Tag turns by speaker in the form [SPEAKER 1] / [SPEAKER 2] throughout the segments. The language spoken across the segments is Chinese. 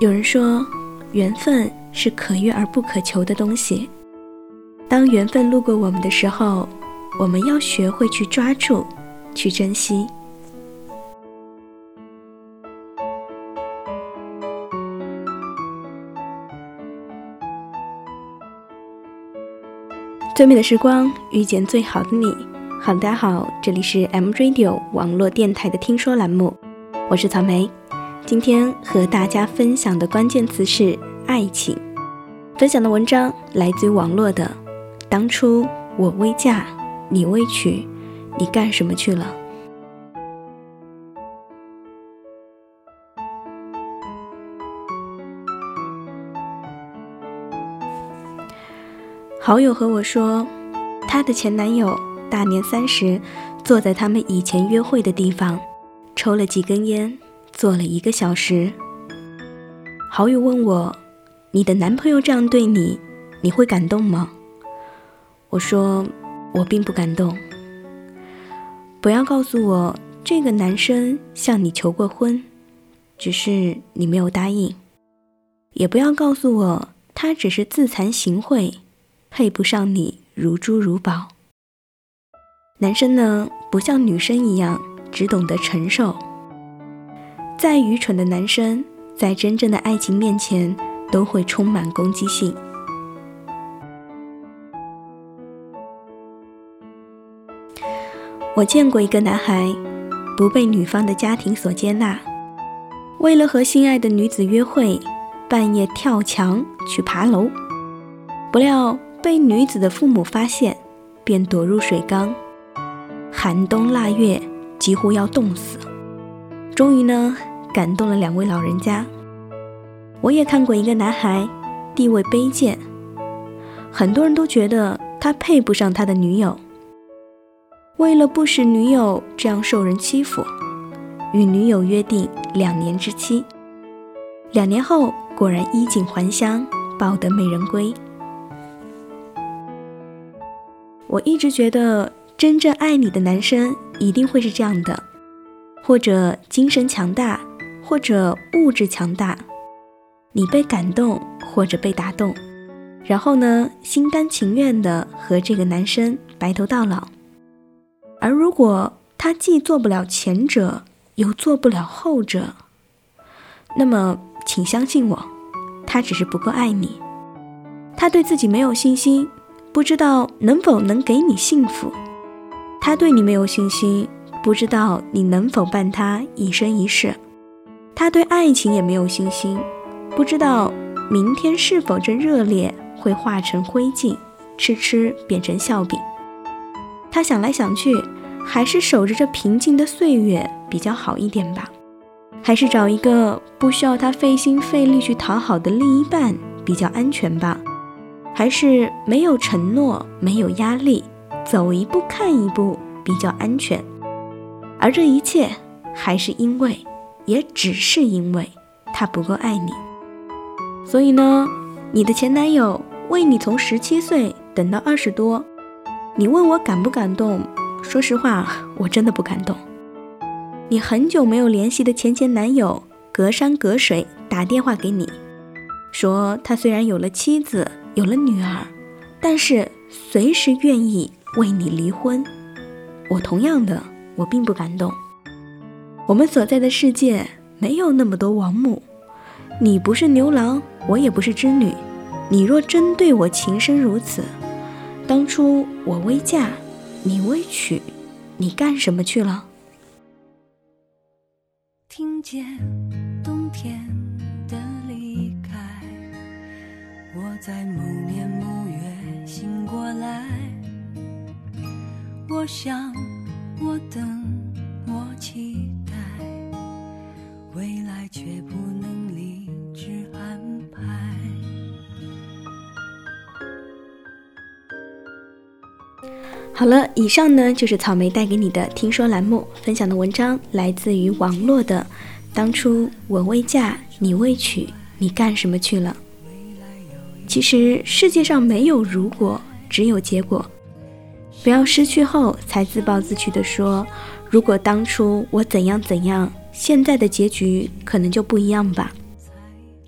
[SPEAKER 1] 有人说，缘分是可遇而不可求的东西。当缘分路过我们的时候，我们要学会去抓住，去珍惜。最美的时光遇见最好的你。好，大家好，这里是 M Radio 网络电台的听说栏目，我是草莓。今天和大家分享的关键词是爱情。分享的文章来自于网络的。当初我未嫁，你未娶，你干什么去了？好友和我说，她的前男友大年三十坐在他们以前约会的地方，抽了几根烟。坐了一个小时，好友问我：“你的男朋友这样对你，你会感动吗？”我说：“我并不感动。不要告诉我这个男生向你求过婚，只是你没有答应；也不要告诉我他只是自惭形秽，配不上你如珠如宝。男生呢，不像女生一样只懂得承受。”再愚蠢的男生，在真正的爱情面前，都会充满攻击性。我见过一个男孩，不被女方的家庭所接纳，为了和心爱的女子约会，半夜跳墙去爬楼，不料被女子的父母发现，便躲入水缸，寒冬腊月，几乎要冻死。终于呢。感动了两位老人家。我也看过一个男孩，地位卑贱，很多人都觉得他配不上他的女友。为了不使女友这样受人欺负，与女友约定两年之期。两年后，果然衣锦还乡，抱得美人归。我一直觉得，真正爱你的男生一定会是这样的，或者精神强大。或者物质强大，你被感动或者被打动，然后呢，心甘情愿的和这个男生白头到老。而如果他既做不了前者，又做不了后者，那么请相信我，他只是不够爱你，他对自己没有信心，不知道能否能给你幸福，他对你没有信心，不知道你能否伴他一生一世。他对爱情也没有信心，不知道明天是否这热烈会化成灰烬，痴痴变成笑柄。他想来想去，还是守着这平静的岁月比较好一点吧，还是找一个不需要他费心费力去讨好的另一半比较安全吧，还是没有承诺、没有压力，走一步看一步比较安全。而这一切，还是因为。也只是因为他不够爱你，所以呢，你的前男友为你从十七岁等到二十多，你问我感不感动？说实话，我真的不感动。你很久没有联系的前前男友，隔山隔水打电话给你，说他虽然有了妻子，有了女儿，但是随时愿意为你离婚。我同样的，我并不感动。我们所在的世界没有那么多王母，你不是牛郎，我也不是织女。你若真对我情深如此，当初我未嫁，你未娶，你干什么去了？听见冬天的离开，我在某年某月醒过来，我想，我等，我期。未来却不能理智安排。好了，以上呢就是草莓带给你的听说栏目分享的文章，来自于网络的。当初我未嫁，你未娶，你干什么去了？其实世界上没有如果，只有结果。不要失去后才自暴自弃的说，如果当初我怎样怎样。现在的结局可能就不一样吧。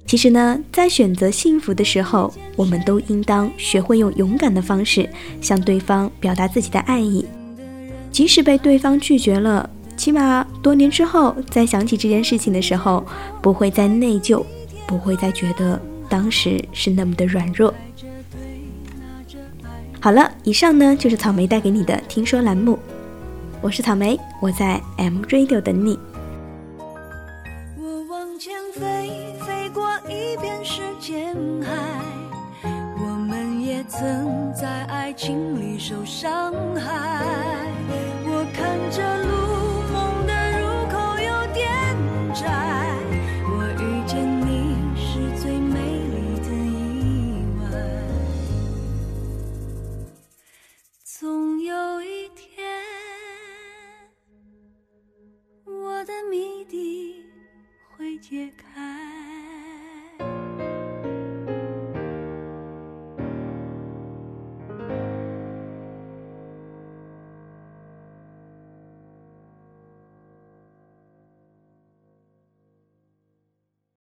[SPEAKER 1] 其实呢，在选择幸福的时候，我们都应当学会用勇敢的方式向对方表达自己的爱意，即使被对方拒绝了，起码多年之后再想起这件事情的时候，不会再内疚，不会再觉得当时是那么的软弱。好了，以上呢就是草莓带给你的听说栏目，我是草莓，我在 M Radio 等你。
[SPEAKER 2] 前飞，飞过一片时间海，我们也曾在爱情里受伤害。我看着路，梦的入口有点窄，我遇见你是最美丽的意外。总有一天，我的谜底会解开。